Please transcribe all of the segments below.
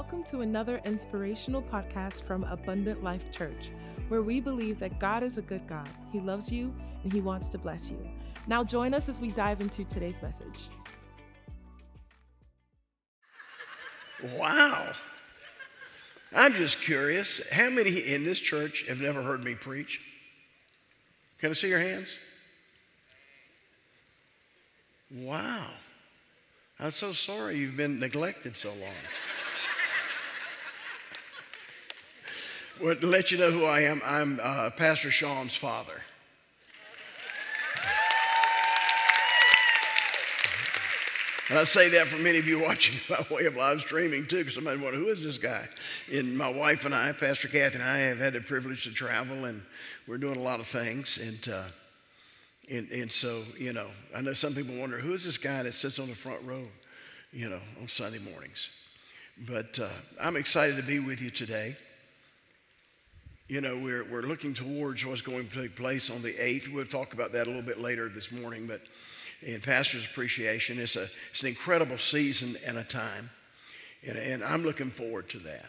Welcome to another inspirational podcast from Abundant Life Church, where we believe that God is a good God. He loves you and He wants to bless you. Now, join us as we dive into today's message. Wow. I'm just curious how many in this church have never heard me preach? Can I see your hands? Wow. I'm so sorry you've been neglected so long. Well, to let you know who I am, I'm uh, Pastor Sean's father. And I say that for many of you watching by way of live streaming too, because somebody wonder who is this guy? And my wife and I, Pastor Kathy and I, have had the privilege to travel, and we're doing a lot of things. And uh, and, and so, you know, I know some people wonder who is this guy that sits on the front row, you know, on Sunday mornings. But uh, I'm excited to be with you today. You know, we're, we're looking towards what's going to take place on the 8th. We'll talk about that a little bit later this morning, but in Pastor's Appreciation, it's, a, it's an incredible season and a time, and, and I'm looking forward to that.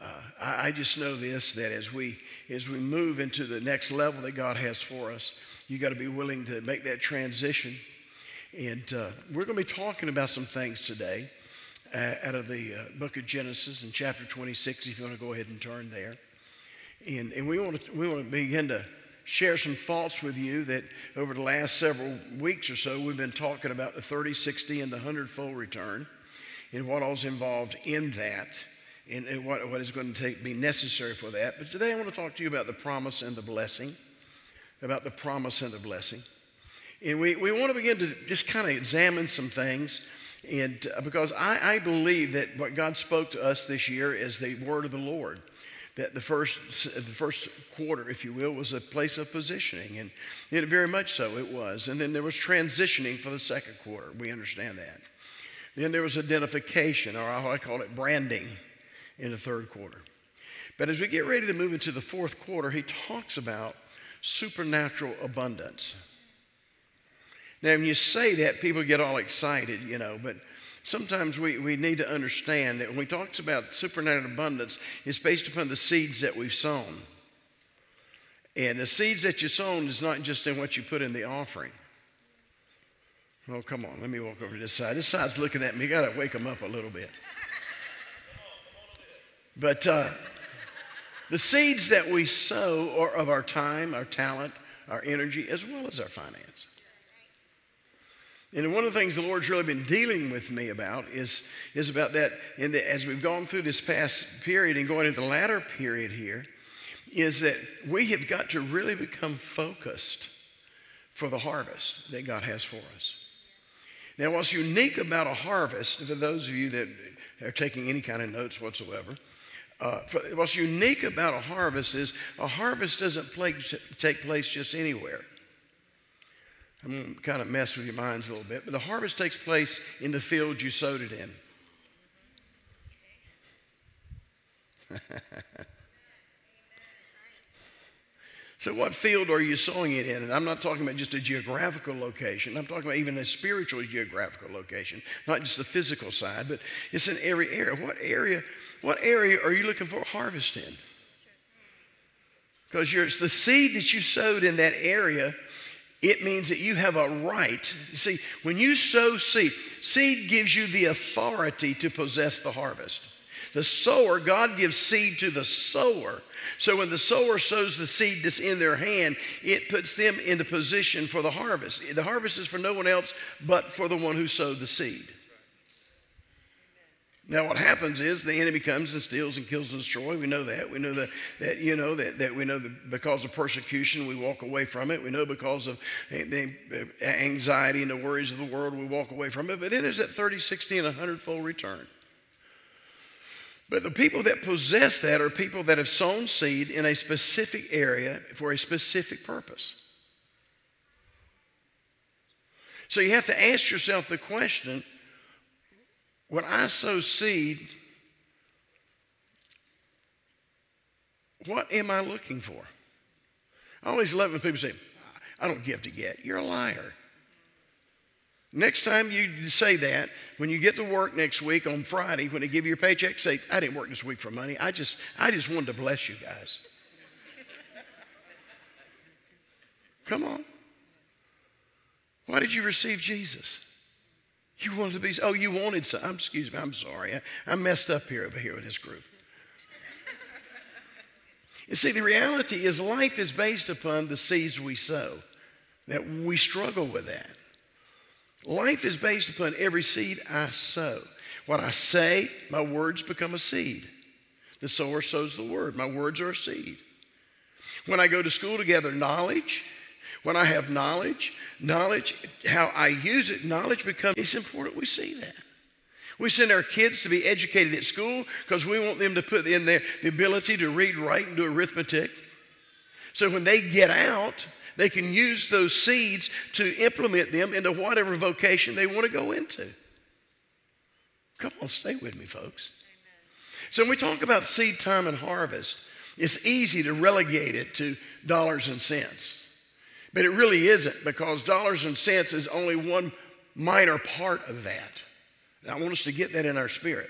Uh, I, I just know this that as we, as we move into the next level that God has for us, you got to be willing to make that transition. And uh, we're going to be talking about some things today uh, out of the uh, book of Genesis in chapter 26, if you want to go ahead and turn there. And, and we, want to, we want to begin to share some thoughts with you that over the last several weeks or so, we've been talking about the 30, 60, and the 100 fold return and what all's involved in that and, and what, what is going to take, be necessary for that. But today I want to talk to you about the promise and the blessing about the promise and the blessing. And we, we want to begin to just kind of examine some things. And uh, because I, I believe that what God spoke to us this year is the word of the Lord. That the first, the first quarter, if you will, was a place of positioning. And, and very much so it was. And then there was transitioning for the second quarter. We understand that. Then there was identification, or I call it branding, in the third quarter. But as we get ready to move into the fourth quarter, he talks about supernatural abundance. Now, when you say that, people get all excited, you know, but sometimes we, we need to understand that when we talk about supernatural abundance, it's based upon the seeds that we've sown. And the seeds that you sown is not just in what you put in the offering. Oh, come on, let me walk over to this side. This side's looking at me. Got to wake them up a little bit. But uh, the seeds that we sow are of our time, our talent, our energy, as well as our finance. And one of the things the Lord's really been dealing with me about is, is about that, and as we've gone through this past period and going into the latter period here, is that we have got to really become focused for the harvest that God has for us. Now, what's unique about a harvest, for those of you that are taking any kind of notes whatsoever, uh, what's unique about a harvest is a harvest doesn't play, take place just anywhere. I'm going to kind of mess with your minds a little bit, but the harvest takes place in the field you sowed it in. so, what field are you sowing it in? And I'm not talking about just a geographical location. I'm talking about even a spiritual geographical location, not just the physical side, but it's an every area. What area what area are you looking for harvest in? Because it's the seed that you sowed in that area, it means that you have a right. You see, when you sow seed, seed gives you the authority to possess the harvest. The sower, God gives seed to the sower. So when the sower sows the seed that's in their hand, it puts them in the position for the harvest. The harvest is for no one else but for the one who sowed the seed. Now, what happens is the enemy comes and steals and kills and destroys. We know that. We know that, that you know, that, that we know that because of persecution, we walk away from it. We know because of the anxiety and the worries of the world, we walk away from it. But it is at 30, 60, and 100 fold return. But the people that possess that are people that have sown seed in a specific area for a specific purpose. So you have to ask yourself the question when I sow seed, what am I looking for? I always love when people say, I don't give to get. You're a liar. Next time you say that, when you get to work next week on Friday, when they give you your paycheck, say, I didn't work this week for money. I just, I just wanted to bless you guys. Come on. Why did you receive Jesus? You wanted to be, oh, you wanted some. I'm, excuse me, I'm sorry. I, I messed up here over here with this group. You see, the reality is life is based upon the seeds we sow. That we struggle with that. Life is based upon every seed I sow. What I say, my words become a seed. The sower sows the word. My words are a seed. When I go to school to gather knowledge, when I have knowledge, knowledge, how I use it, knowledge becomes, it's important we see that. We send our kids to be educated at school because we want them to put in there the ability to read, write, and do arithmetic. So when they get out, they can use those seeds to implement them into whatever vocation they want to go into. Come on, stay with me, folks. Amen. So when we talk about seed time and harvest, it's easy to relegate it to dollars and cents. But it really isn't because dollars and cents is only one minor part of that. And I want us to get that in our spirit.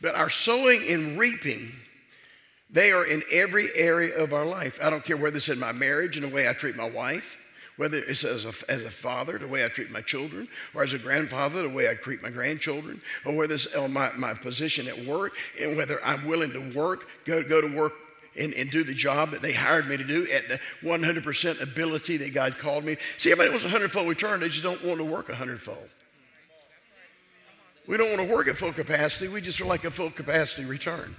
But our sowing and reaping they are in every area of our life. I don't care whether it's in my marriage and the way I treat my wife, whether it's as a, as a father, the way I treat my children, or as a grandfather, the way I treat my grandchildren, or whether it's my, my position at work, and whether I'm willing to work, go, go to work and, and, do the job that they hired me to do at the 100% ability that God called me. See, everybody wants a hundredfold return, they just don't want to work a hundredfold. We don't want to work at full capacity, we just are like a full capacity return.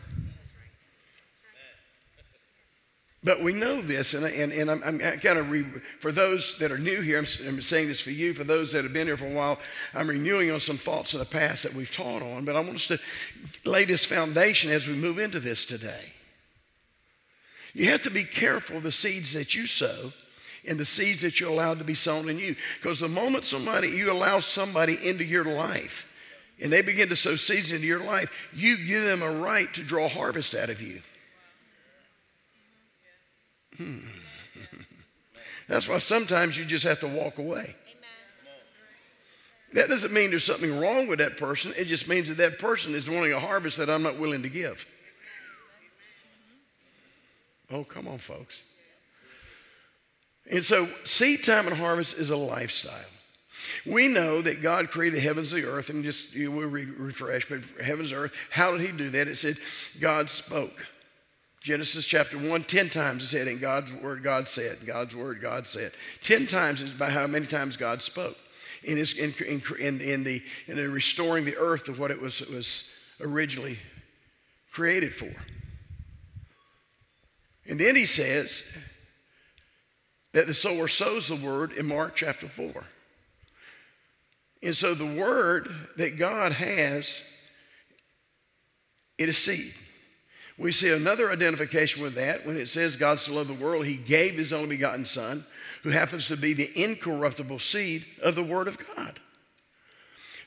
But we know this, and, and, and I'm, I'm kind of, re, for those that are new here, I'm, I'm, saying this for you. For those that have been here for a while, I'm renewing on some thoughts of the past that we've taught on. But I want us to lay this foundation as we move into this today. You have to be careful of the seeds that you sow and the seeds that you allow to be sown in you. Because the moment somebody, you allow somebody into your life, and they begin to sow seeds into your life, you give them a right to draw harvest out of you. Hmm. That's why sometimes you just have to walk away. That doesn't mean there's something wrong with that person. It just means that that person is wanting a harvest that I'm not willing to give. Oh, come on, folks. And so, seed time and harvest is a lifestyle. We know that God created the heavens and the earth, and just you will refresh, but heavens and earth. How did He do that? It said God spoke. Genesis chapter 1, 10 times it said, in God's word, God said, God's word, God said. 10 times is by how many times God spoke. In, his, in, in, in, the, in restoring the earth to what it was, it was originally created for. And then he says that the sower sows the word in Mark chapter 4. And so the word that God has, it is seed. We see another identification with that when it says God so loved the world, he gave his only begotten Son, who happens to be the incorruptible seed of the Word of God.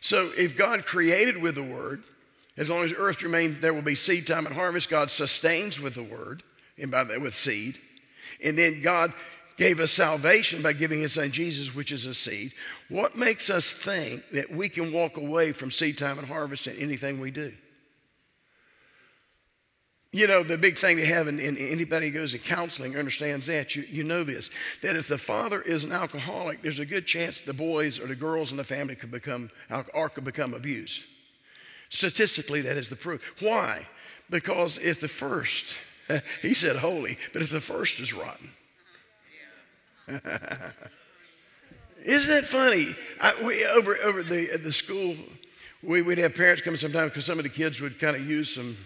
So if God created with the Word, as long as earth remains, there will be seed time and harvest. God sustains with the Word, and by that with seed. And then God gave us salvation by giving his son Jesus, which is a seed. What makes us think that we can walk away from seed time and harvest in anything we do? You know, the big thing to have, and, anybody who goes to counseling understands that. You, you know this that if the father is an alcoholic, there's a good chance the boys or the girls in the family could become, or could become abused. Statistically, that is the proof. Why? Because if the first, he said holy, but if the first is rotten. Isn't it funny? I, we, over over the, at the school, we, would have parents come sometimes because some of the kids would kind of use some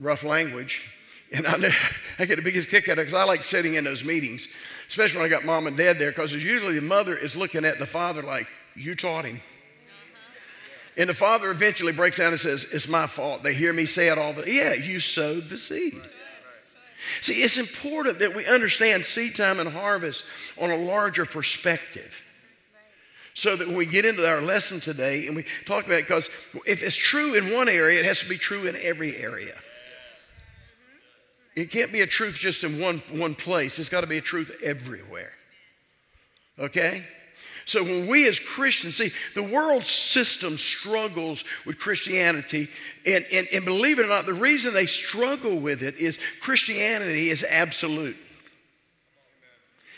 rough language. And I, I get the biggest kick out of it because I like sitting in those meetings, especially when I got mom and dad there, because usually the mother is looking at the father like, You taught him. And the father eventually breaks down and says, It's my fault. They hear me say it all the Yeah, you sowed the seed. See, it's important that we understand seed time and harvest on a larger perspective. So that when we get into our lesson today and we talk about it, because if it's true in one area, it has to be true in every area. It can't be a truth just in one, one place, it's got to be a truth everywhere. Okay? So when we as Christians see the world system struggles with Christianity, and, and, and believe it or not, the reason they struggle with it is Christianity is absolute.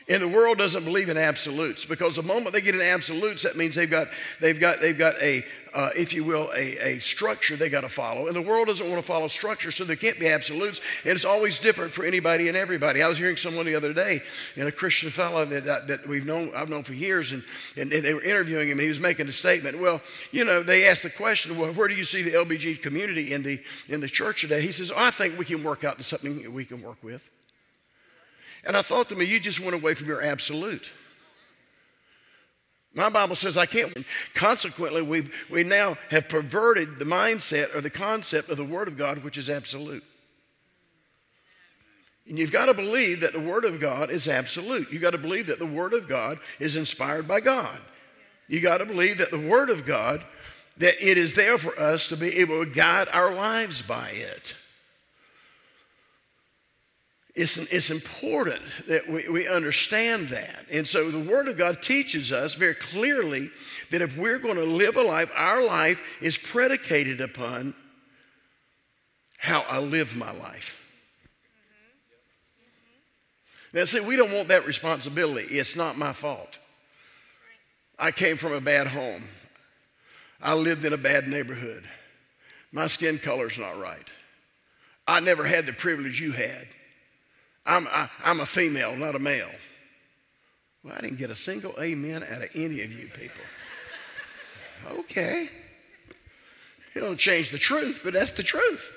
And the world doesn't believe in absolutes because the moment they get in absolutes, that means they've got, they've got, they've got a, uh, if you will, a, a structure they got to follow. And the world doesn't want to follow structure, so there can't be absolutes. And it's always different for anybody and everybody. I was hearing someone the other day, and a Christian fellow that, uh, that we've known, I've known for years, and, and, and, they were interviewing him. He was making a statement. Well, you know, they asked the question, well, where do you see the LBG community in the, in the church today? He says, oh, I think we can work out to something we can work with. And I thought to me, you just went away from your absolute. My Bible says I can't. Consequently, we, we now have perverted the mindset or the concept of the Word of God, which is absolute. And you've got to believe that the Word of God is absolute. You've got to believe that the Word of God is inspired by God. You got to believe that the Word of God, that it is there for us to be able to guide our lives by it it's, it's important that we, we understand that. And so the Word of God teaches us very clearly that if we're going to live a life, our life is predicated upon how I live my life. Now, see, we don't want that responsibility. It's not my fault. I came from a bad home. I lived in a bad neighborhood. My skin color's not right. I never had the privilege you had. I'm, I, am i am a female, not a male. Well, I didn't get a single amen out of any of you people. Okay. It don't change the truth, but that's the truth.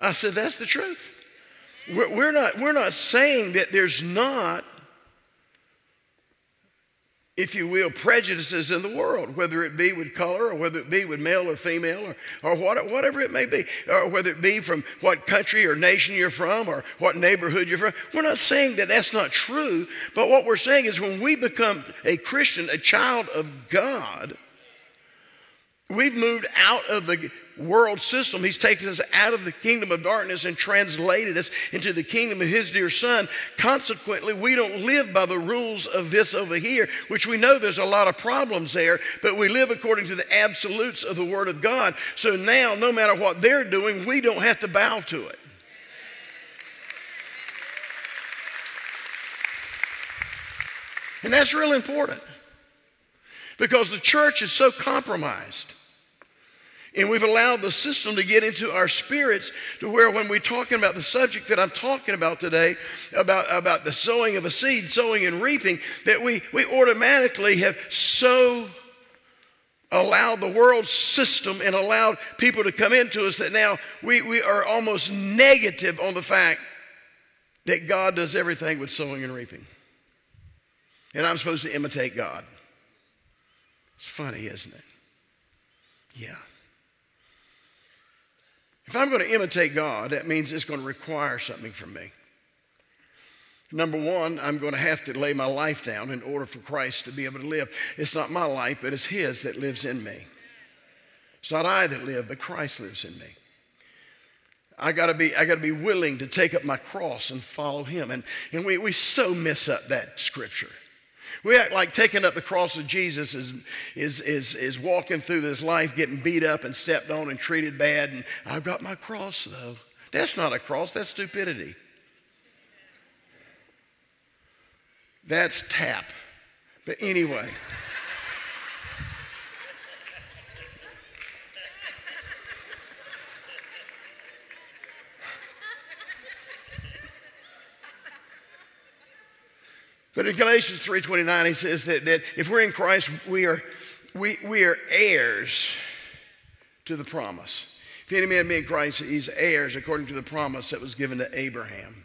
I said, that's the truth. We're, we're, not, we're not saying that there's not if you will, prejudices in the world, whether it be with color or whether it be with male or female or, or what, whatever it may be, or whether it be from what country or nation you're from or what neighborhood you're from. We're not saying that that's not true, but what we're saying is when we become a Christian, a child of God, we've moved out of the world system. He's taken us out of the kingdom of darkness and translated us into the kingdom of His dear Son. Consequently, we don't live by the rules of this over here, which we know there's a lot of problems there, but we live according to the absolutes of the Word of God. So now, no matter what they're doing, we don't have to bow to it. And that's real important because the church is so compromised. And we've allowed the system to get into our spirits to where when we're talking about the subject that I'm talking about today, about, about the sowing of a seed, sowing and reaping, that we, we automatically have so allowed the world system and allowed people to come into us that now we, we are almost negative on the fact that God does everything with sowing and reaping. And I'm supposed to imitate God. It's funny, isn't it? Yeah. If I'm going to imitate God, that means it's going to require something from me. Number one, I'm going to have to lay my life down in order for Christ to be able to live. It's not my life, but it's His that lives in me. It's not I that live, but Christ lives in me. I gotta be, I gotta be willing to take up my cross and follow him. And, and we, we so miss up that scripture. We act like taking up the cross of Jesus is, is, is, is walking through this life getting beat up and stepped on and treated bad. And I've got my cross, though. That's not a cross, that's stupidity. That's tap. But anyway. But in Galatians 3.29, he says that, that if we're in Christ, we are, we, we are heirs to the promise. If any man be in Christ, he's heirs according to the promise that was given to Abraham.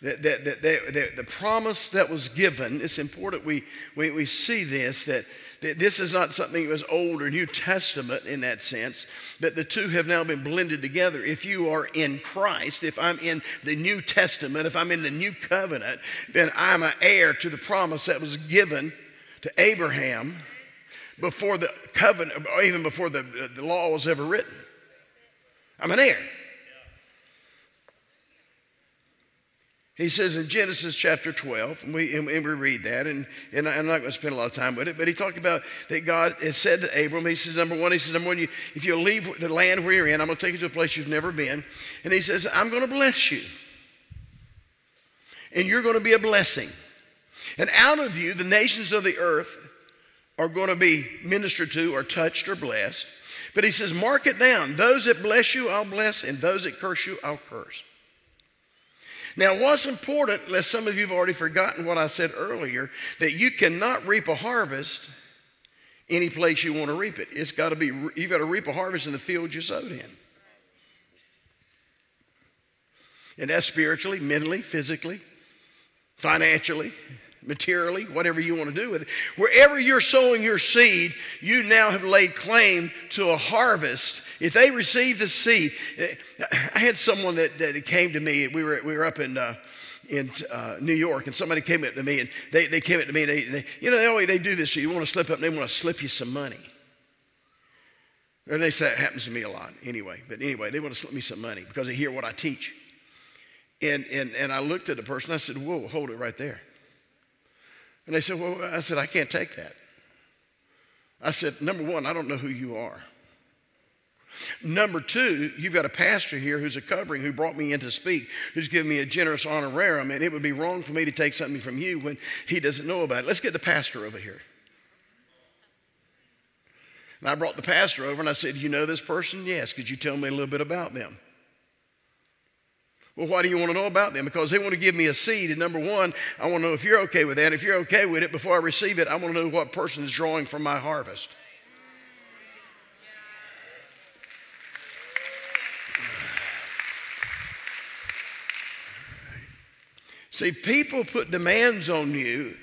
That, that, that, that, the promise that was given, it's important we, we, we see this, that this is not something that was Old or New Testament in that sense, but the two have now been blended together. If you are in Christ, if I'm in the New Testament, if I'm in the New Covenant, then I'm an heir to the promise that was given to Abraham before the covenant, or even before the, the law was ever written. I'm an heir. He says in Genesis chapter 12, and we, and we read that, and, and I'm not going to spend a lot of time with it, but he talked about that God has said to Abram, he says, number one, he says, number one, you, if you'll leave the land where you're in, I'm going to take you to a place you've never been. And he says, I'm going to bless you. And you're going to be a blessing. And out of you, the nations of the earth are going to be ministered to or touched or blessed. But he says, mark it down. Those that bless you, I'll bless, and those that curse you, I'll curse. Now, what's important, unless some of you have already forgotten what I said earlier, that you cannot reap a harvest any place you want to reap it. It's got to be, you've got to reap a harvest in the field you sowed in. And that's spiritually, mentally, physically, financially, materially, whatever you want to do with it. Wherever you're sowing your seed, you now have laid claim to a harvest if they receive the seed, I had someone that, that came to me. We were, we were up in, uh, in uh, New York, and somebody came up to me, and they, they came up to me, and they, they you know, they always they do this. You want to slip up, and they want to slip you some money. And they say it happens to me a lot anyway. But anyway, they want to slip me some money because they hear what I teach. And, and, and I looked at the person, I said, Whoa, hold it right there. And they said, Well, I said, I can't take that. I said, Number one, I don't know who you are. Number two, you've got a pastor here who's a covering who brought me in to speak, who's given me a generous honorarium, and it would be wrong for me to take something from you when he doesn't know about it. Let's get the pastor over here. And I brought the pastor over and I said, You know this person? Yes. Could you tell me a little bit about them? Well, why do you want to know about them? Because they want to give me a seed. And number one, I want to know if you're okay with that. If you're okay with it, before I receive it, I want to know what person is drawing from my harvest. See, people put demands on you,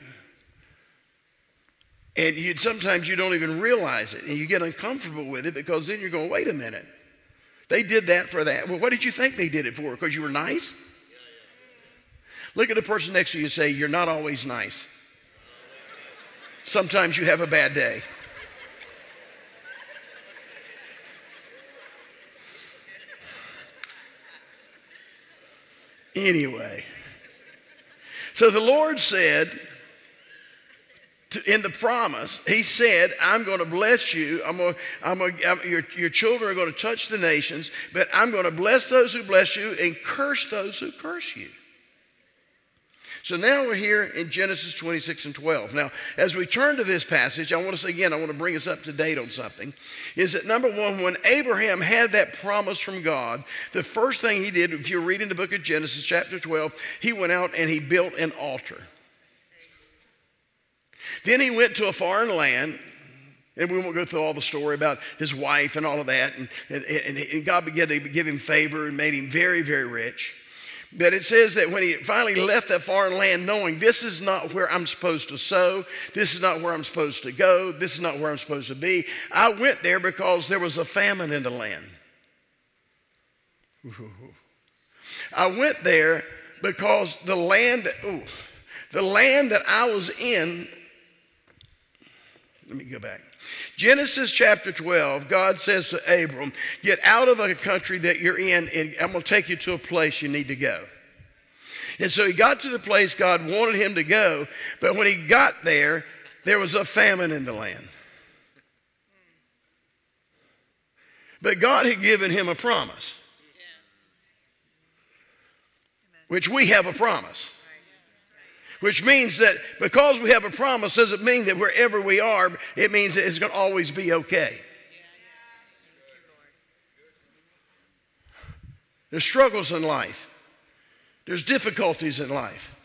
and you sometimes you don't even realize it, and you get uncomfortable with it because then you're going, wait a minute. They did that for that. Well, what did you think they did it for? Because you were nice? Look at the person next to you and say, You're not always nice. Sometimes you have a bad day. Anyway. So the Lord said, to, in the promise, He said, I'm going to bless you. I'm going, I'm going, I'm, your, your children are going to touch the nations, but I'm going to bless those who bless you and curse those who curse you. So now we're here in Genesis 26 and 12. Now, as we turn to this passage, I want to say again, I want to bring us up to date on something. Is that number one, when Abraham had that promise from God, the first thing he did, if you read reading the book of Genesis, chapter 12, he went out and he built an altar. Then he went to a foreign land, and we won't go through all the story about his wife and all of that. And, and, and God began to give him favor and made him very, very rich. But it says that when he finally left that foreign land, knowing this is not where I'm supposed to sow, this is not where I'm supposed to go, this is not where I'm supposed to be, I went there because there was a famine in the land. I went there because the land, ooh, the land that I was in, let me go back. Genesis chapter 12, God says to Abram, Get out of the country that you're in, and I'm going to take you to a place you need to go. And so he got to the place God wanted him to go, but when he got there, there was a famine in the land. But God had given him a promise, which we have a promise which means that because we have a promise doesn't mean that wherever we are, it means that it's going to always be okay. There's struggles in life. There's difficulties in life.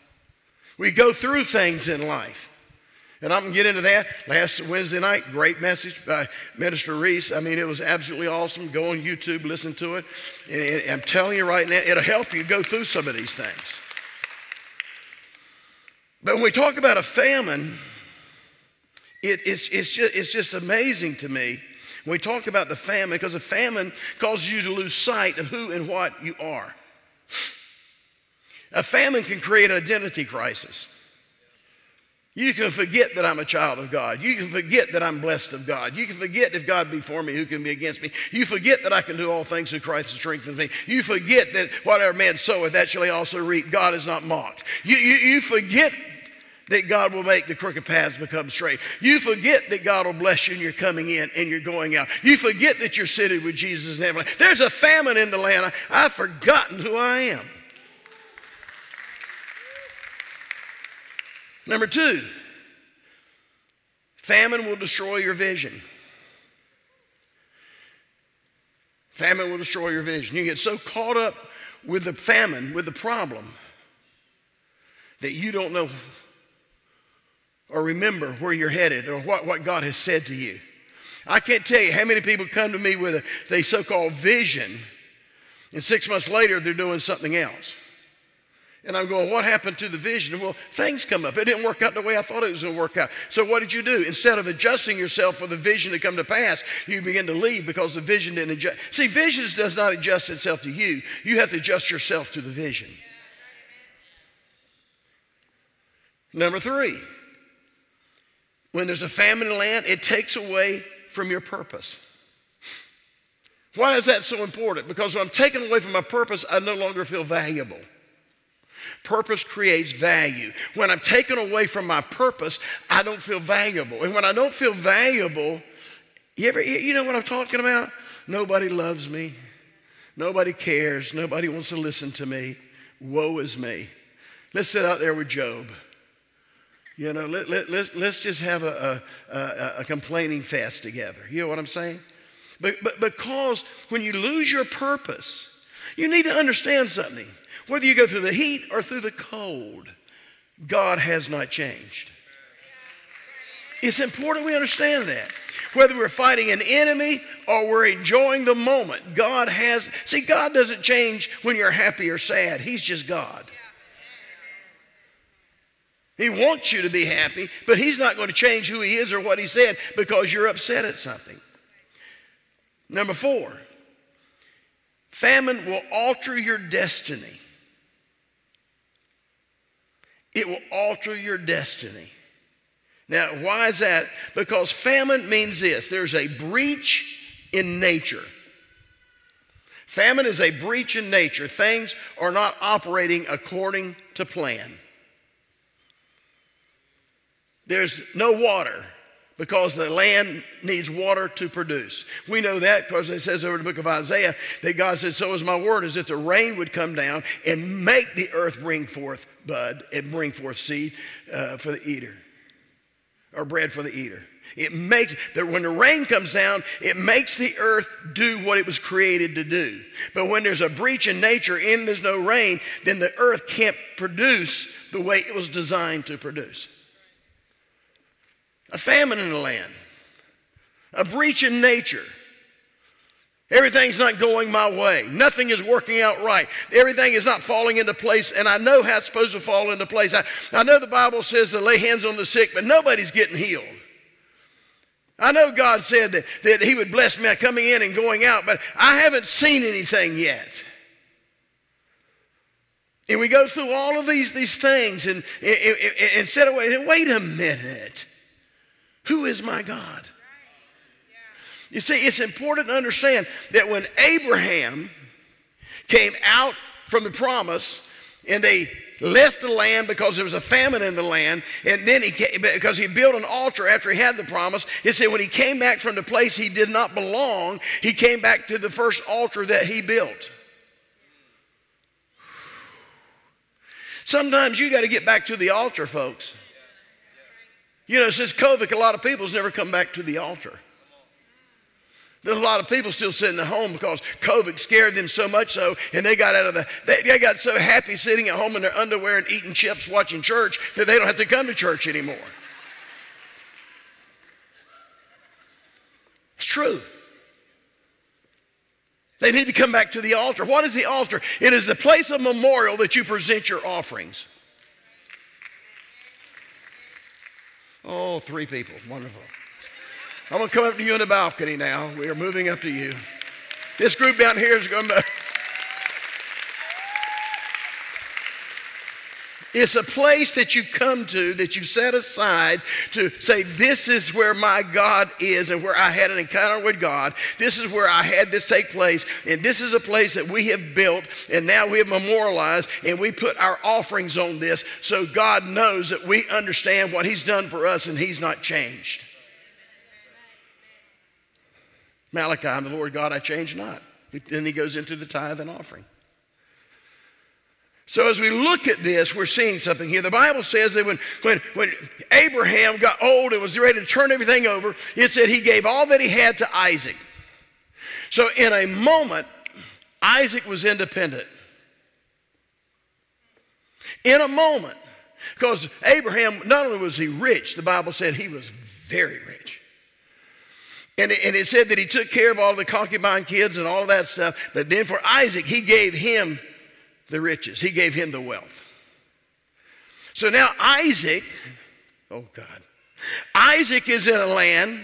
We go through things in life. And I'm going to get into that. Last Wednesday night, great message by Minister Reese. I mean, it was absolutely awesome. Go on YouTube, listen to it. And I'm telling you right now, it'll help you go through some of these things. But when we talk about a famine, it, it's, it's, just, it's just amazing to me when we talk about the famine because a famine causes you to lose sight of who and what you are. A famine can create an identity crisis. You can forget that I'm a child of God. You can forget that I'm blessed of God. You can forget if God be for me, who can be against me. You forget that I can do all things through Christ who strengthens me. You forget that whatever man soweth, that shall he also reap. God is not mocked. You, you, you forget that God will make the crooked paths become straight. You forget that God will bless you and you're coming in and you're going out. You forget that you're seated with Jesus in heaven. There's a famine in the land. I, I've forgotten who I am. Number two, famine will destroy your vision. Famine will destroy your vision. You get so caught up with the famine, with the problem, that you don't know or remember where you're headed or what, what God has said to you. I can't tell you how many people come to me with a they so-called vision, and six months later they're doing something else. And I'm going, what happened to the vision? Well, things come up. It didn't work out the way I thought it was going to work out. So what did you do? Instead of adjusting yourself for the vision to come to pass, you begin to leave because the vision didn't adjust. See, visions does not adjust itself to you. You have to adjust yourself to the vision. Number three, when there's a famine in the land, it takes away from your purpose. Why is that so important? Because when I'm taken away from my purpose, I no longer feel valuable. Purpose creates value. When I'm taken away from my purpose, I don't feel valuable. And when I don't feel valuable, you ever you know what I'm talking about? Nobody loves me. Nobody cares. Nobody wants to listen to me. Woe is me. Let's sit out there with Job. You know, let, let, let, let's just have a, a, a complaining fest together. You know what I'm saying? But, but because when you lose your purpose, you need to understand something. Whether you go through the heat or through the cold, God has not changed. It's important we understand that. Whether we're fighting an enemy or we're enjoying the moment, God has. See, God doesn't change when you're happy or sad, He's just God. He wants you to be happy, but He's not going to change who He is or what He said because you're upset at something. Number four, famine will alter your destiny it will alter your destiny. Now, why is that? Because famine means this there's a breach in nature. Famine is a breach in nature. Things are not operating according to plan. There's no water because the land needs water to produce. We know that because it says over in the book of Isaiah that God said, So is my word, as if the rain would come down and make the earth bring forth bud and bring forth seed uh, for the eater, or bread for the eater. It makes that when the rain comes down, it makes the earth do what it was created to do. But when there's a breach in nature and there's no rain, then the earth can't produce the way it was designed to produce a famine in the land, a breach in nature. Everything's not going my way. Nothing is working out right. Everything is not falling into place, and I know how it's supposed to fall into place. I, I know the Bible says to lay hands on the sick, but nobody's getting healed. I know God said that, that He would bless me coming in and going out, but I haven't seen anything yet. And we go through all of these, these things and, and, and, and said, wait a minute. Who is my God? You see, it's important to understand that when Abraham came out from the promise and they left the land because there was a famine in the land, and then he came, because he built an altar after he had the promise. It said when he came back from the place he did not belong, he came back to the first altar that he built. Sometimes you got to get back to the altar, folks. You know, since COVID, a lot of people's never come back to the altar. There's a lot of people still sitting at home because COVID scared them so much so, and they got out of the, they, they got so happy sitting at home in their underwear and eating chips watching church that they don't have to come to church anymore. It's true. They need to come back to the altar. What is the altar? It is the place of memorial that you present your offerings. Oh, three people. Wonderful. I'm going to come up to you in the balcony now. We are moving up to you. This group down here is going to. It's a place that you come to that you've set aside to say, This is where my God is and where I had an encounter with God. This is where I had this take place. And this is a place that we have built and now we have memorialized and we put our offerings on this so God knows that we understand what He's done for us and He's not changed. Malachi, I'm the Lord God, I change not. Then he goes into the tithe and offering. So as we look at this, we're seeing something here. The Bible says that when, when, when Abraham got old and was ready to turn everything over, it said he gave all that he had to Isaac. So in a moment, Isaac was independent. In a moment, because Abraham, not only was he rich, the Bible said he was very rich. And it, and it said that he took care of all the concubine kids and all that stuff. But then for Isaac, he gave him the riches, he gave him the wealth. So now Isaac, oh God, Isaac is in a land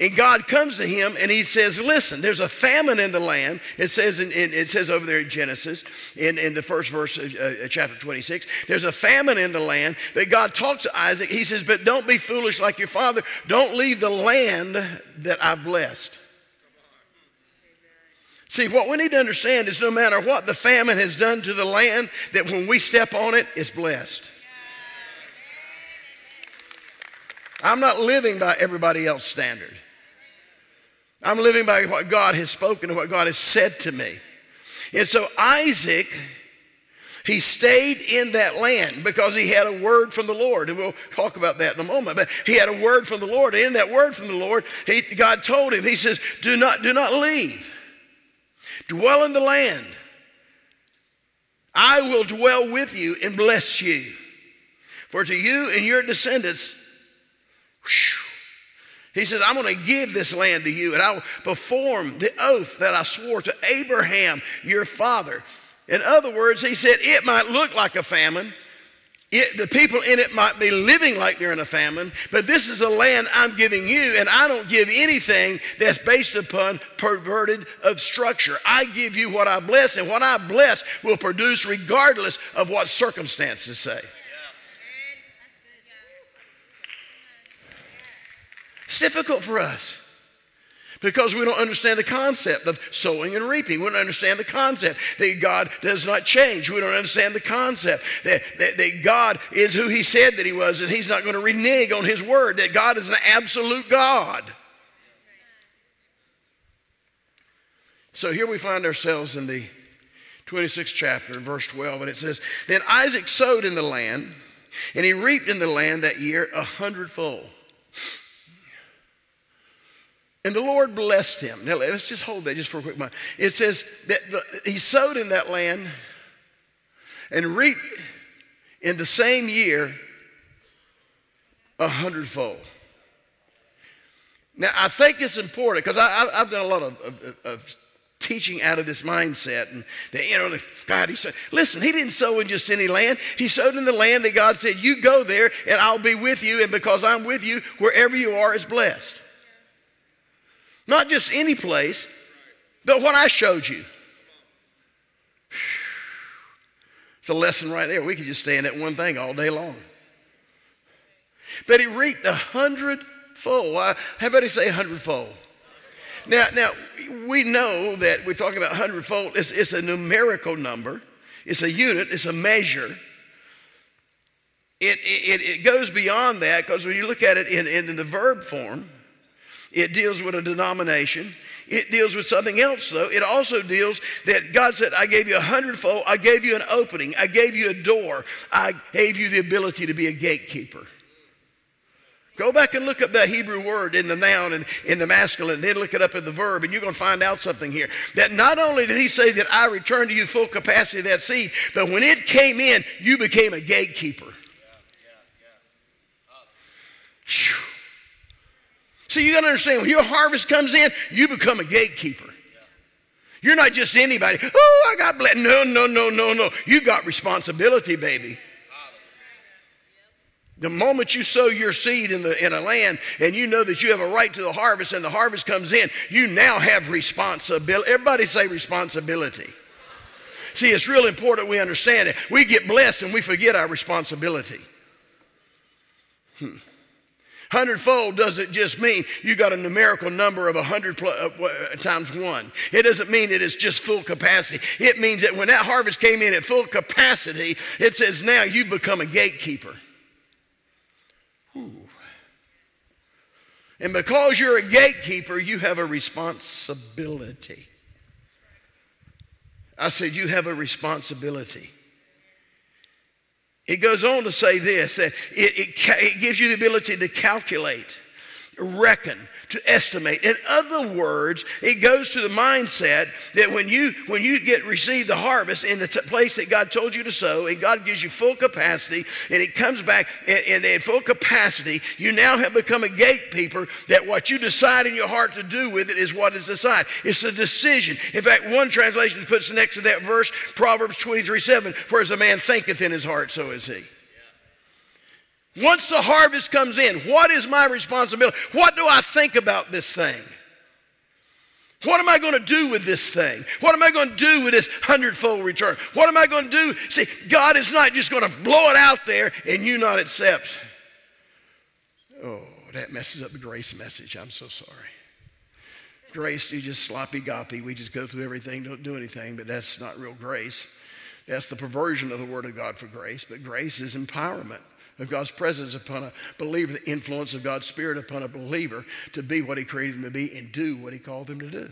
and God comes to him and he says, Listen, there's a famine in the land. It says, in, in it says over there in Genesis, in, in the first verse of uh, uh chapter 26, there's a famine in the land. But God talks to Isaac. He says, But don't be foolish like your father. Don't leave the land that I've blessed. See, what we need to understand is no matter what the famine has done to the land, that when we step on it, it's blessed. I'm not living by everybody else's standard. I'm living by what God has spoken and what God has said to me. And so Isaac, he stayed in that land because he had a word from the Lord. And we'll talk about that in a moment. But he had a word from the Lord. And in that word from the Lord, he, God told him, He says, Do not, do not leave. Dwell in the land. I will dwell with you and bless you. For to you and your descendants, he says, I'm going to give this land to you, and I'll perform the oath that I swore to Abraham, your father. In other words, he said, it might look like a famine, it, the people in it might be living like they're in a famine, but this is a land I'm giving you, and I don't give anything that's based upon perverted of structure. I give you what I bless, and what I bless will produce regardless of what circumstances say. It's difficult for us because we don't understand the concept of sowing and reaping. We don't understand the concept that God does not change. We don't understand the concept that, that, that God is who He said that He was and He's not going to renege on His word, that God is an absolute God. So here we find ourselves in the 26th chapter, verse 12, and it says, Then Isaac sowed in the land, and he reaped in the land that year a hundredfold. And the Lord blessed him. Now, let's just hold that just for a quick moment. It says that he sowed in that land and reaped in the same year a hundredfold. Now, I think it's important because I've done a lot of, of, of, teaching out of this mindset. And, that, you know, God, he said, listen, he didn't sow in just any land. He sowed in the land that God said, you go there and I'll be with you. And because I'm with you, wherever you are is blessed. Not just any place, but what I showed you. It's a lesson right there. We could just stay in that one thing all day long. But he reaped a hundredfold. How about he say a hundredfold? Now, now we know that we're talking about hundredfold. It's, it's a numerical number. It's a unit. It's a measure. It, it, it goes beyond that because when you look at it in, in the verb form, it deals with a denomination. It deals with something else, though. It also deals that God said, I gave you a hundredfold. I gave you an opening. I gave you a door. I gave you the ability to be a gatekeeper. Go back and look up that Hebrew word in the noun and in the masculine, then look it up in the verb, and you're going to find out something here. That not only did he say that I returned to you full capacity of that seed, but when it came in, you became a gatekeeper. Yeah, yeah, yeah. So you got to understand when your harvest comes in, you become a gatekeeper. You're not just anybody. Oh, I got blessed. No, no, no, no, no. You got responsibility, baby. The moment you sow your seed in, the, in a land and you know that you have a right to the harvest and the harvest comes in, you now have responsibility. Everybody say responsibility. See, it's real important we understand it. We get blessed and we forget our responsibility. Hmm. Hundredfold doesn't just mean you got a numerical number of a hundred uh, times one. It doesn't mean it is just full capacity. It means that when that harvest came in at full capacity, it says now you become a gatekeeper. Ooh. And because you're a gatekeeper, you have a responsibility. I said, You have a responsibility. It goes on to say this that it, it, it gives you the ability to calculate, reckon, to estimate. In other words, it goes to the mindset that when you when you get receive the harvest in the t- place that God told you to sow, and God gives you full capacity, and it comes back in, in full capacity, you now have become a gatekeeper. That what you decide in your heart to do with it is what is decided. It's a decision. In fact, one translation puts next to that verse Proverbs twenty three seven. For as a man thinketh in his heart, so is he. Once the harvest comes in, what is my responsibility? What do I think about this thing? What am I going to do with this thing? What am I going to do with this hundredfold return? What am I going to do? See, God is not just going to blow it out there and you not accept. Oh, that messes up the grace message. I'm so sorry. Grace, you just sloppy goppy. We just go through everything, don't do anything, but that's not real grace. That's the perversion of the Word of God for grace. But grace is empowerment of God's presence upon a believer, the influence of God's Spirit upon a believer to be what He created them to be and do what He called them to do.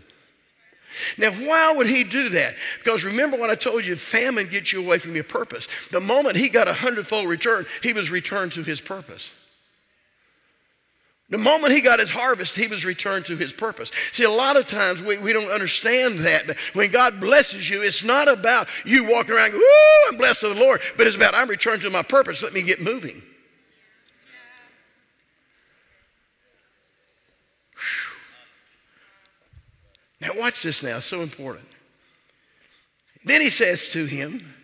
Now, why would he do that? Because remember what I told you famine gets you away from your purpose. The moment he got a hundredfold return, he was returned to his purpose. The moment he got his harvest, he was returned to his purpose. See, a lot of times we, we don't understand that. When God blesses you, it's not about you walking around, woo, I'm blessed of the Lord, but it's about I'm returned to my purpose. Let me get moving. Now, watch this now, it's so important. Then he says to him,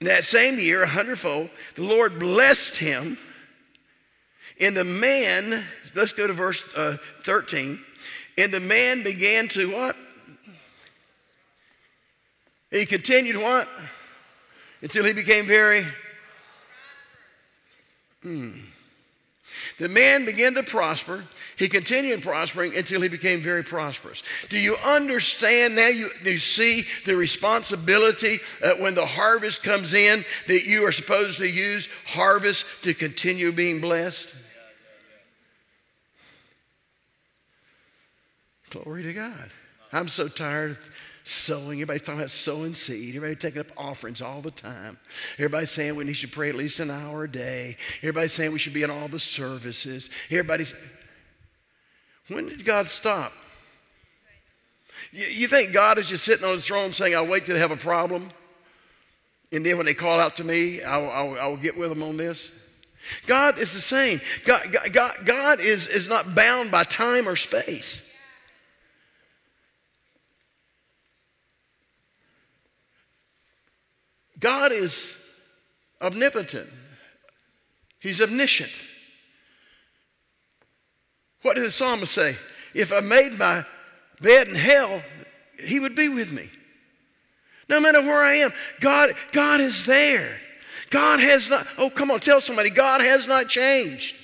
in that same year, a hundredfold, the Lord blessed him and the man, let's go to verse uh, 13. And the man began to what? He continued what? Until he became very. Hmm. The man began to prosper. He continued prospering until he became very prosperous. Do you understand now? You, you see the responsibility uh, when the harvest comes in that you are supposed to use harvest to continue being blessed? Glory to God. I'm so tired of sowing. Everybody talking about sowing seed. Everybody taking up offerings all the time. Everybody saying we need to pray at least an hour a day. Everybody saying we should be in all the services. Everybody's. When did God stop? You, think God is just sitting on his throne saying, I'll wait till they have a problem? And then when they call out to me, I'll, I'll, I'll get with them on this? God is the same. God, God, God is, is not bound by time or space. God is omnipotent, He's omniscient. What did the psalmist say? If I made my bed in hell, He would be with me. No matter where I am, God, God is there. God has not, oh, come on, tell somebody, God has not changed.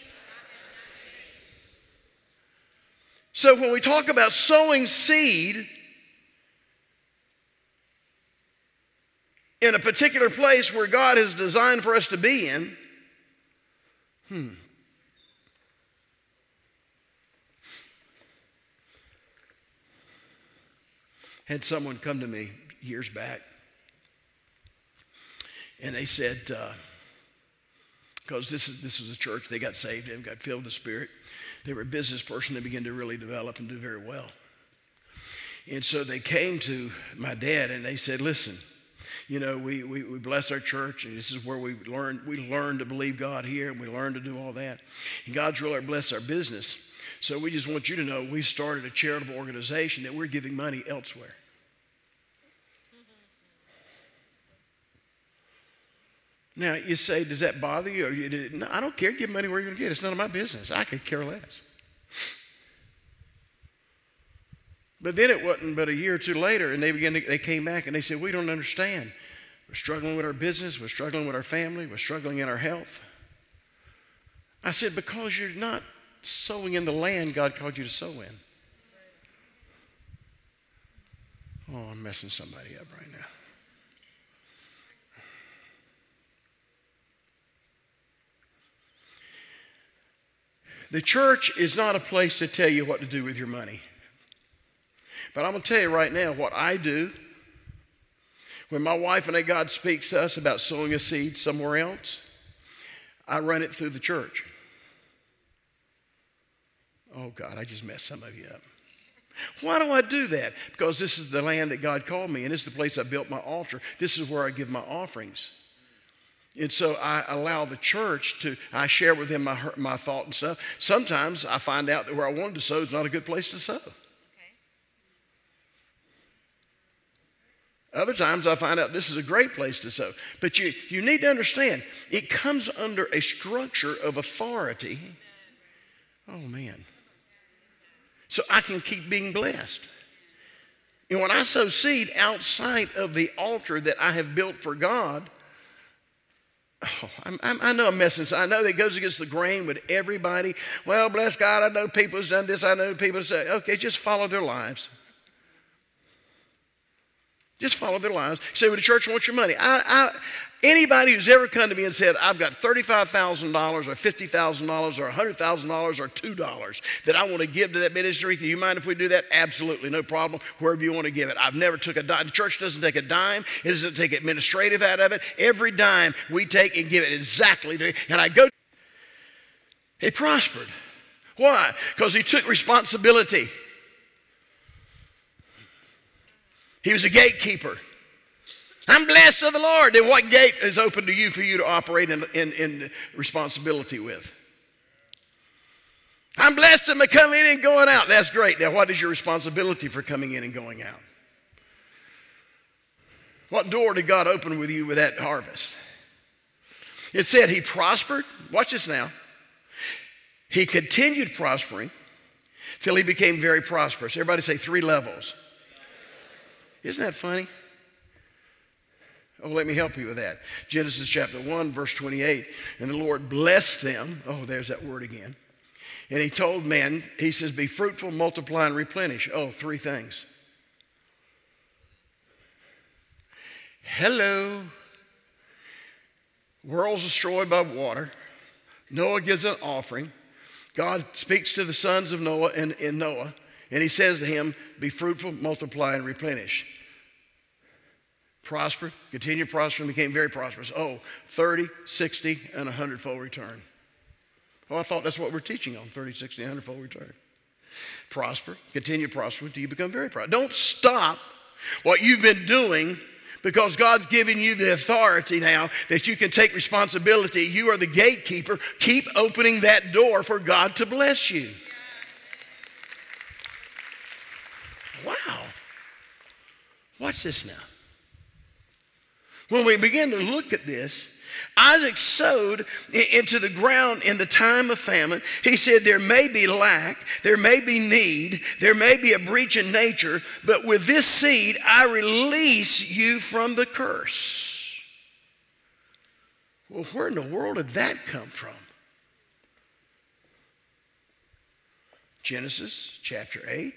So when we talk about sowing seed, in a particular place where God has designed for us to be in, hmm. Had someone come to me years back, and they said, because uh, this is this is a church, they got saved and got filled with the Spirit. They were a business person. They began to really develop and do very well. And so they came to my dad and they said, "Listen." You know, we, we, we bless our church, and this is where we learn, we learn to believe God here, and we learn to do all that. And God's really blessed our business. So we just want you to know we've started a charitable organization that we're giving money elsewhere. Now, you say, does that bother you? you no, I don't care. Give money where you're going to get it. It's none of my business. I could care less. But then it wasn't but a year or two later, and they began to, they came back and they said, We don't understand. We're struggling with our business, we're struggling with our family, we're struggling in our health. I said, Because you're not sowing in the land God called you to sow in. Oh, I'm messing somebody up right now. The church is not a place to tell you what to do with your money. But I'm going to tell you right now what I do when my wife and I, God speaks to us about sowing a seed somewhere else, I run it through the church. Oh, God, I just messed some of you up. Why do I do that? Because this is the land that God called me, and is the place I built my altar. This is where I give my offerings. And so I allow the church to, I share with them my, my thought and stuff. Sometimes I find out that where I wanted to sow is not a good place to sow. Other times I find out this is a great place to sow. But you, you need to understand, it comes under a structure of authority. Oh, man. So I can keep being blessed. And when I sow seed outside of the altar that I have built for God, Oh, I'm, I'm, i know I'm messing. I know that goes against the grain with everybody. Well, bless God, I know people have done this. I know people say, okay, just follow their lives. Just follow their lives. You say, well, the church wants your money. I, I, anybody who's ever come to me and said, I've got $35,000 or $50,000 or $100,000 or $2 that I want to give to that ministry, do you mind if we do that? Absolutely, no problem, wherever you want to give it. I've never took a dime. The church doesn't take a dime. It doesn't take administrative out of it. Every dime we take and give it exactly to And I go, he prospered. Why? Because he took responsibility. He was a gatekeeper. I'm blessed of the Lord. Then what gate is open to you for you to operate in, in, in responsibility with? I'm blessed to come in and going out. That's great. Now, what is your responsibility for coming in and going out? What door did God open with you with that harvest? It said he prospered. Watch this now. He continued prospering till he became very prosperous. Everybody say three levels. Isn't that funny? Oh, let me help you with that. Genesis chapter 1, verse 28. And the Lord blessed them. Oh, there's that word again. And he told men, he says, Be fruitful, multiply, and replenish. Oh, three things. Hello. World's destroyed by water. Noah gives an offering. God speaks to the sons of Noah and, and Noah, and he says to him, Be fruitful, multiply, and replenish prospered, continued prospering, became very prosperous. Oh, 30, 60, and 100 fold return. Oh, I thought that's what we're teaching on 30, 60, 100 fold return. Prosper, continue prospering until you become very prosperous. Don't stop what you've been doing because God's given you the authority now that you can take responsibility. You are the gatekeeper. Keep opening that door for God to bless you. Wow. Watch this now. When we begin to look at this, Isaac sowed into the ground in the time of famine. He said, There may be lack, there may be need, there may be a breach in nature, but with this seed, I release you from the curse. Well, where in the world did that come from? Genesis chapter 8.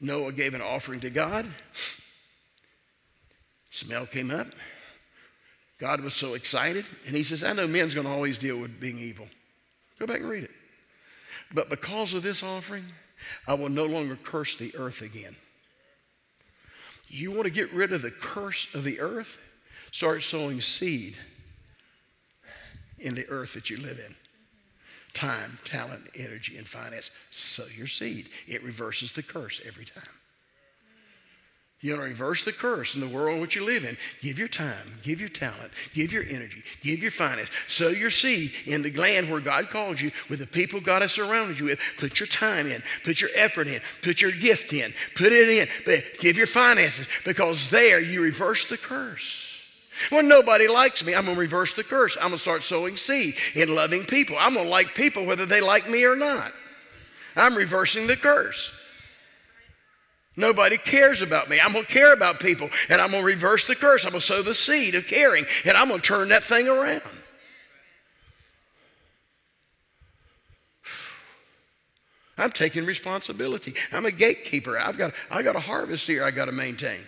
Noah gave an offering to God. Smell came up. God was so excited. And he says, I know men's going to always deal with being evil. Go back and read it. But because of this offering, I will no longer curse the earth again. You want to get rid of the curse of the earth? Start sowing seed in the earth that you live in. Time, talent, energy, and finance. Sow your seed. It reverses the curse every time. You want to reverse the curse in the world in which you live in. Give your time, give your talent, give your energy, give your finance. Sow your seed in the land where God called you with the people God has surrounded you with. Put your time in, put your effort in, put your gift in, put it in. But give your finances because there you reverse the curse. When nobody likes me, I'm going to reverse the curse. I'm going to start sowing seed in loving people. I'm going to like people whether they like me or not. I'm reversing the curse. Nobody cares about me. I'm going to care about people and I'm going to reverse the curse. I'm going to sow the seed of caring and I'm going to turn that thing around. I'm taking responsibility. I'm a gatekeeper. I've got, I've got a harvest here I've got to maintain.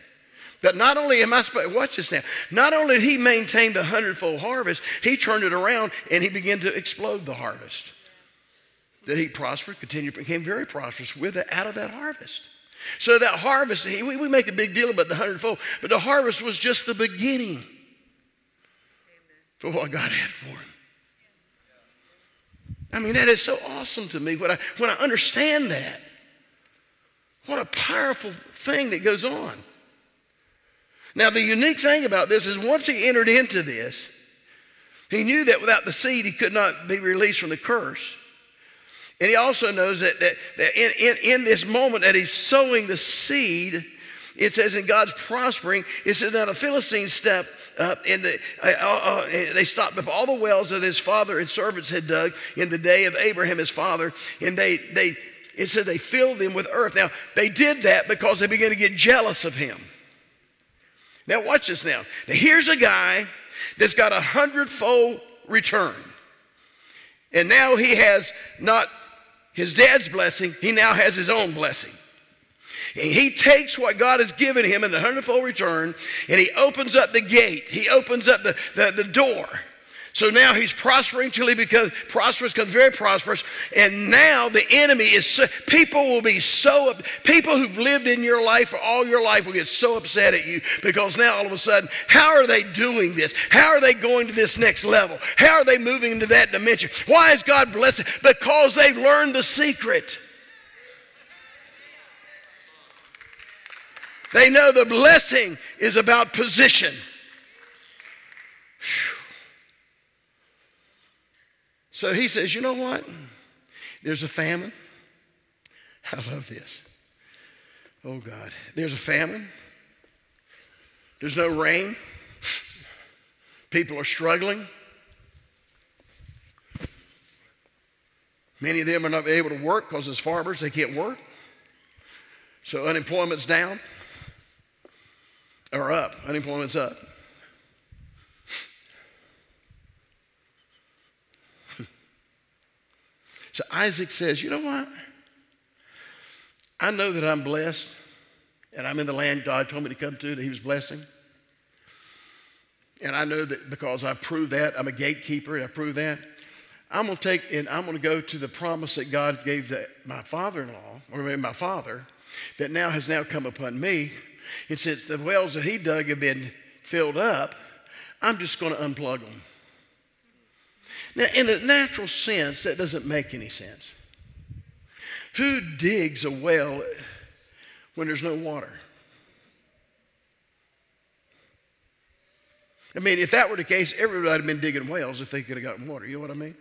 But not only am I, watch this now, not only did he maintain the hundredfold harvest, he turned it around and he began to explode the harvest. That he prospered, continued, became very prosperous with it out of that harvest. So that harvest, we, make a big deal about the hundredfold, but the harvest was just the beginning for what God had for him. I mean, that is so awesome to me when I, when I understand that. What a powerful thing that goes on. Now, the unique thing about this is once he entered into this, he knew that without the seed, he could not be released from the curse. And he also knows that, that, that in, in, in this moment that he's sowing the seed, it says in God's prospering, it says now the Philistines step up and the, uh, uh, uh they stopped up all the wells that his father and servants had dug in the day of Abraham, his father, and they, they it said they filled them with earth. Now, they did that because they began to get jealous of him. Now, watch this now. Now, here's a guy that's got a hundredfold return. And now he has not his dad's blessing, he now has his own blessing. And he takes what God has given him in the hundredfold return and he opens up the gate, he opens up the, the, the door. So now he's prospering till he becomes prosperous, becomes very prosperous. And now the enemy is, so, people will be so, people who've lived in your life for all your life will get so upset at you because now all of a sudden, how are they doing this? How are they going to this next level? How are they moving into that dimension? Why is God blessing? Because they've learned the secret. They know the blessing is about position. Whew. So he says, You know what? There's a famine. I love this. Oh, God. There's a famine. There's no rain. People are struggling. Many of them are not able to work because as farmers, they can't work. So unemployment's down or up. Unemployment's up. So Isaac says, You know what? I know that I'm blessed and I'm in the land God told me to come to that He was blessing. And I know that because I've proved that, I'm a gatekeeper and I prove that. I'm going to take and I'm going to go to the promise that God gave to my father-in-law, or maybe my father, that now has now come upon me. And since the wells that he dug have been filled up, I'm just going to unplug them. Now, in a natural sense, that doesn't make any sense. Who digs a well when there's no water? I mean, if that were the case, everybody would have been digging wells if they could have gotten water. You know what I mean?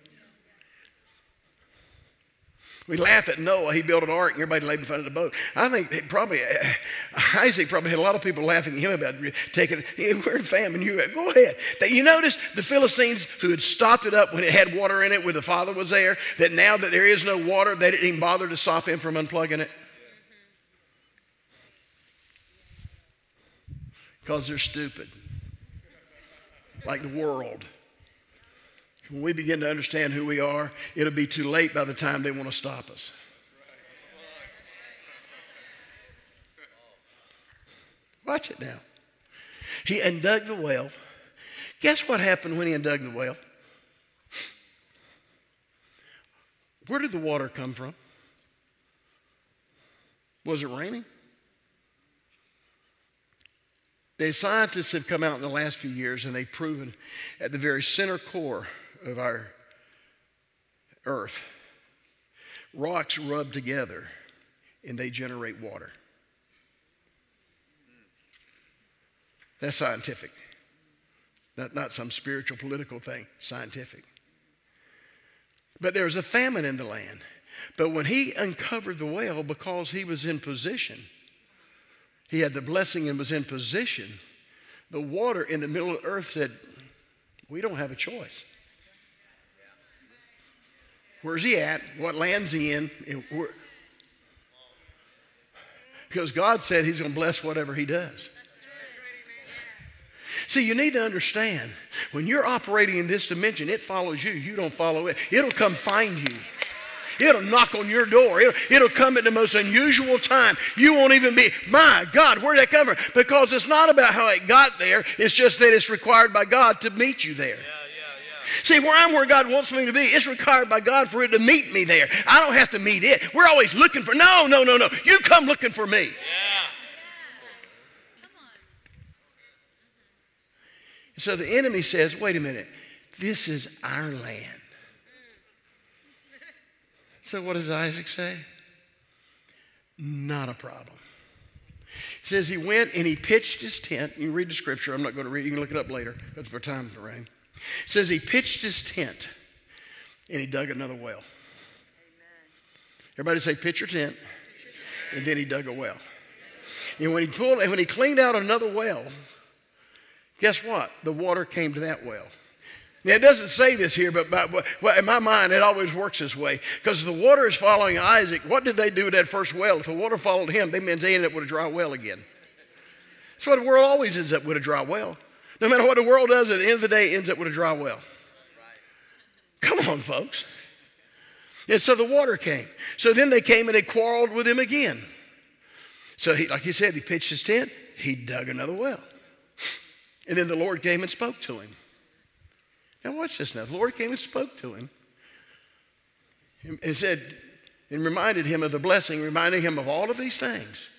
We laugh at Noah. He built an ark and everybody laid in front of the boat. I think probably uh, Isaac probably had a lot of people laughing at him about taking it. We're in famine. You go ahead. That you notice the Philistines who had stopped it up when it had water in it, when the father was there. That now that there is no water, they didn't even bother to stop him from unplugging it. Because they're stupid, like the world. When we begin to understand who we are, it'll be too late by the time they want to stop us. Watch it now. He undug the well. Guess what happened when he undug the well? Where did the water come from? Was it raining? The scientists have come out in the last few years and they've proven at the very center core of our earth, rocks rub together and they generate water. That's scientific. Not, not some spiritual political thing, scientific. But there was a famine in the land. But when he uncovered the well, because he was in position, he had the blessing and was in position, the water in the middle of the earth said, We don't have a choice. Where's he at? What land's he in? Because God said he's going to bless whatever he does. See, you need to understand when you're operating in this dimension, it follows you. You don't follow it. It'll come find you. It'll knock on your door. It'll, it'll come at the most unusual time. You won't even be, my God, where'd that come from? Because it's not about how it got there, it's just that it's required by God to meet you there. Yeah. See, where I'm where God wants me to be, it's required by God for it to meet me there. I don't have to meet it. We're always looking for, no, no, no, no. You come looking for me. Yeah. Come on. So the enemy says, wait a minute, this is our land. So what does Isaac say? Not a problem. He says he went and he pitched his tent. You read the scripture. I'm not going to read. You can look it up later That's for time to rain. It says he pitched his tent and he dug another well. Amen. Everybody say, pitch your tent. And then he dug a well. And when he pulled, and when he cleaned out another well, guess what? The water came to that well. Now, it doesn't say this here, but, but in my mind, it always works this way. Because the water is following Isaac. What did they do with that first well? If the water followed him, they meant they ended up with a dry well again. That's what the world always ends up with a dry well. No matter what the world does, at the end of the day, it ends up with a dry well. Come on, folks. And so the water came. So then they came and they quarreled with him again. So he, like he said, he pitched his tent, he dug another well. And then the Lord came and spoke to him. Now watch this now. The Lord came and spoke to him and said, and reminded him of the blessing, reminding him of all of these things.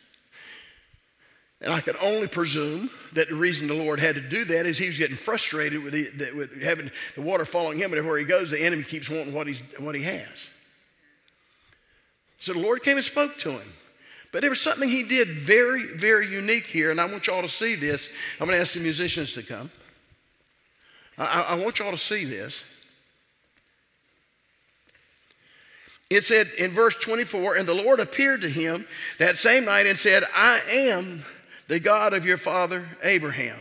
And I can only presume that the reason the Lord had to do that is he was getting frustrated with, the, with having the water following him, and everywhere he goes, the enemy keeps wanting what, he's, what he has. So the Lord came and spoke to him. But there was something he did very, very unique here, and I want you all to see this. I'm going to ask the musicians to come. I, I want you all to see this. It said in verse 24, and the Lord appeared to him that same night and said, I am the God of your father Abraham.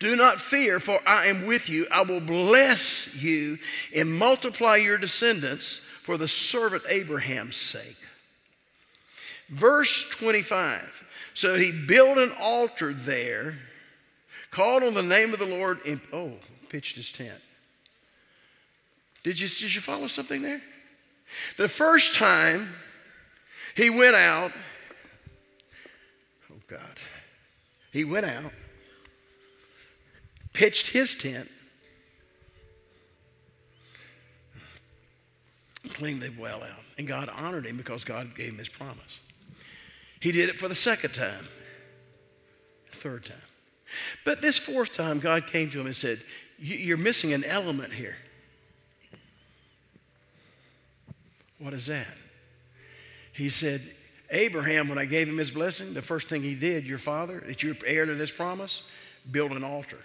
Do not fear, for I am with you. I will bless you and multiply your descendants for the servant Abraham's sake. Verse 25. So he built an altar there, called on the name of the Lord, and oh, pitched his tent. Did you, did you follow something there? The first time he went out, oh God. He went out, pitched his tent, cleaned the well out. And God honored him because God gave him his promise. He did it for the second time, third time. But this fourth time, God came to him and said, You're missing an element here. What is that? He said, Abraham, when I gave him his blessing, the first thing he did, your father, that you're heir to this promise, build an altar.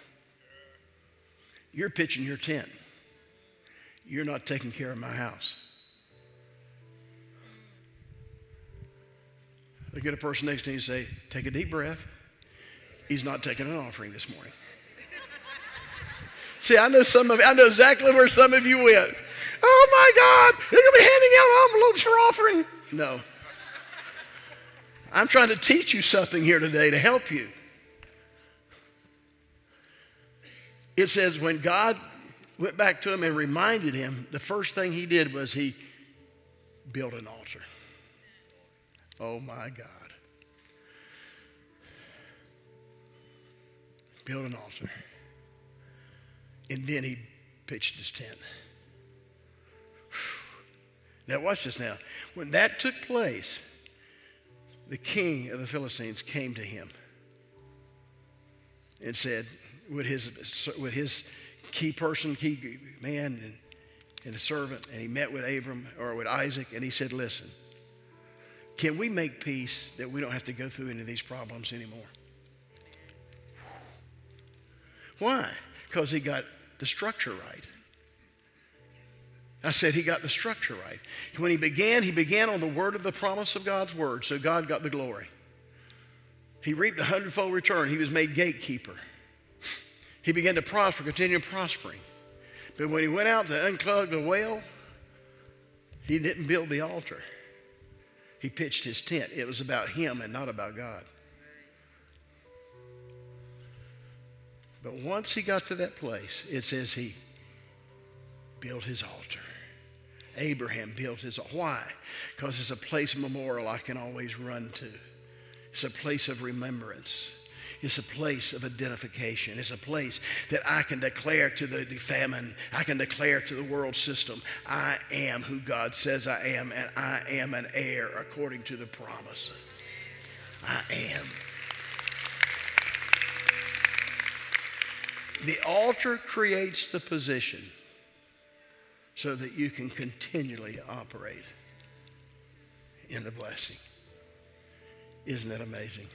You're pitching your tent. You're not taking care of my house. Look at a person next to you and say, Take a deep breath. He's not taking an offering this morning. See, I know some of I know exactly where some of you went. Oh my God, you're gonna be handing out envelopes for offering. No. I'm trying to teach you something here today to help you. It says when God went back to him and reminded him, the first thing he did was he built an altar. Oh my God. Built an altar. And then he pitched his tent. Now, watch this now. When that took place, the king of the Philistines came to him and said, with his, with his key person, key man, and, and a servant, and he met with Abram or with Isaac, and he said, Listen, can we make peace that we don't have to go through any of these problems anymore? Why? Because he got the structure right. I said he got the structure right. When he began, he began on the word of the promise of God's word, so God got the glory. He reaped a hundredfold return. He was made gatekeeper. He began to prosper, continue prospering. But when he went out to unclog the well, He didn't build the altar, he pitched his tent. It was about him and not about God. But once he got to that place, it says he built his altar. Abraham built his why? Because it's a place memorial I can always run to. It's a place of remembrance. It's a place of identification. It's a place that I can declare to the famine. I can declare to the world system, I am who God says I am, and I am an heir according to the promise. I am. The altar creates the position so that you can continually operate in the blessing. Isn't that amazing?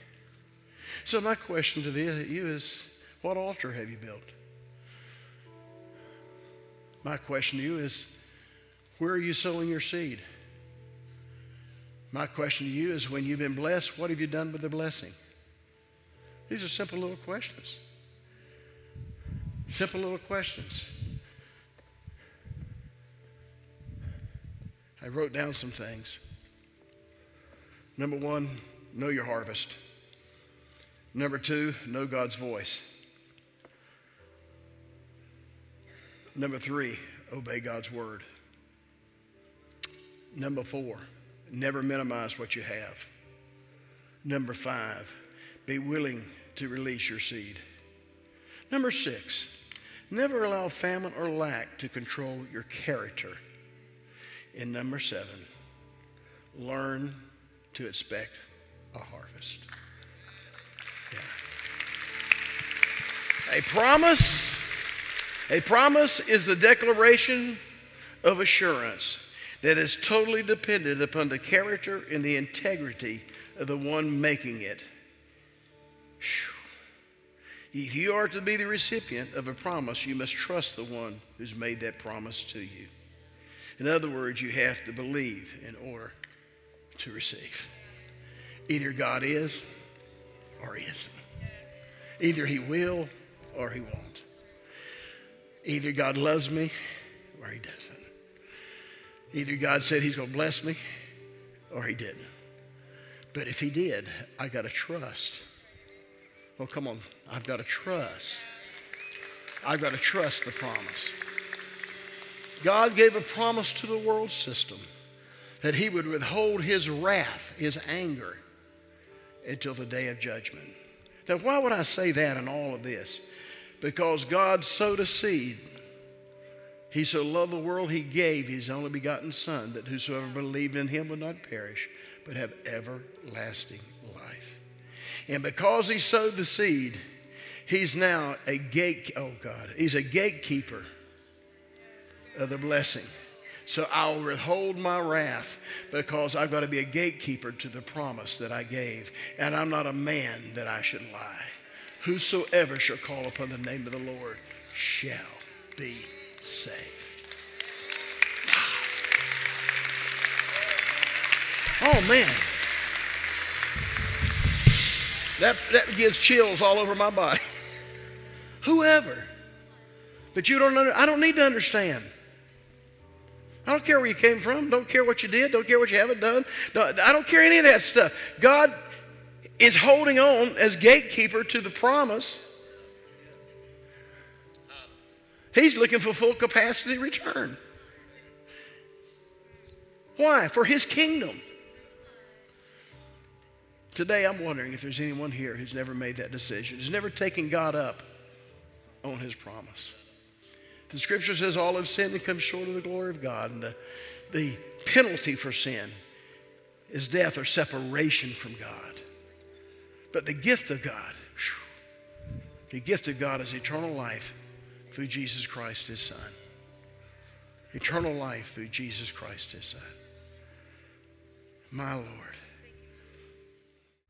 So, my question to you is what altar have you built? My question to you is where are you sowing your seed? My question to you is when you've been blessed, what have you done with the blessing? These are simple little questions. Simple little questions. I wrote down some things. Number one, know your harvest. Number two, know God's voice. Number three, obey God's word. Number four, never minimize what you have. Number five, be willing to release your seed. Number six, never allow famine or lack to control your character. And number seven, learn to expect a harvest. Yeah. A promise, a promise is the declaration of assurance that is totally dependent upon the character and the integrity of the one making it. If you are to be the recipient of a promise, you must trust the one who's made that promise to you. In other words, you have to believe in order to receive. Either God is or isn't. Either He will or He won't. Either God loves me or He doesn't. Either God said He's going to bless me or He didn't. But if He did, I got to trust. Well, come on, I've got to trust. I've got to trust the promise. God gave a promise to the world system that He would withhold His wrath, His anger, until the day of judgment. Now, why would I say that in all of this? Because God sowed a seed. He so loved the world, He gave His only begotten Son, that whosoever believed in Him would not perish, but have everlasting life. And because He sowed the seed, He's now a gate, oh God, He's a gatekeeper of the blessing. So I'll withhold my wrath because I've got to be a gatekeeper to the promise that I gave. And I'm not a man that I should lie. Whosoever shall call upon the name of the Lord shall be saved. Oh man. That, that gives chills all over my body. Whoever. But you don't under, I don't need to understand. I don't care where you came from. Don't care what you did. Don't care what you haven't done. I don't care any of that stuff. God is holding on as gatekeeper to the promise. He's looking for full capacity return. Why? For his kingdom. Today, I'm wondering if there's anyone here who's never made that decision, who's never taken God up on his promise. The scripture says all have sinned and come short of the glory of God. And the, the penalty for sin is death or separation from God. But the gift of God, the gift of God is eternal life through Jesus Christ, his Son. Eternal life through Jesus Christ, his Son. My Lord.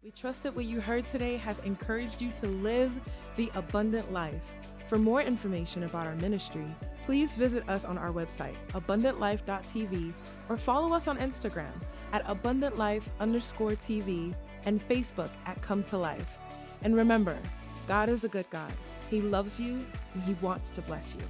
We trust that what you heard today has encouraged you to live the abundant life. For more information about our ministry, please visit us on our website, abundantlife.tv, or follow us on Instagram at abundantlife underscore TV and Facebook at Come to Life. And remember, God is a good God. He loves you and He wants to bless you.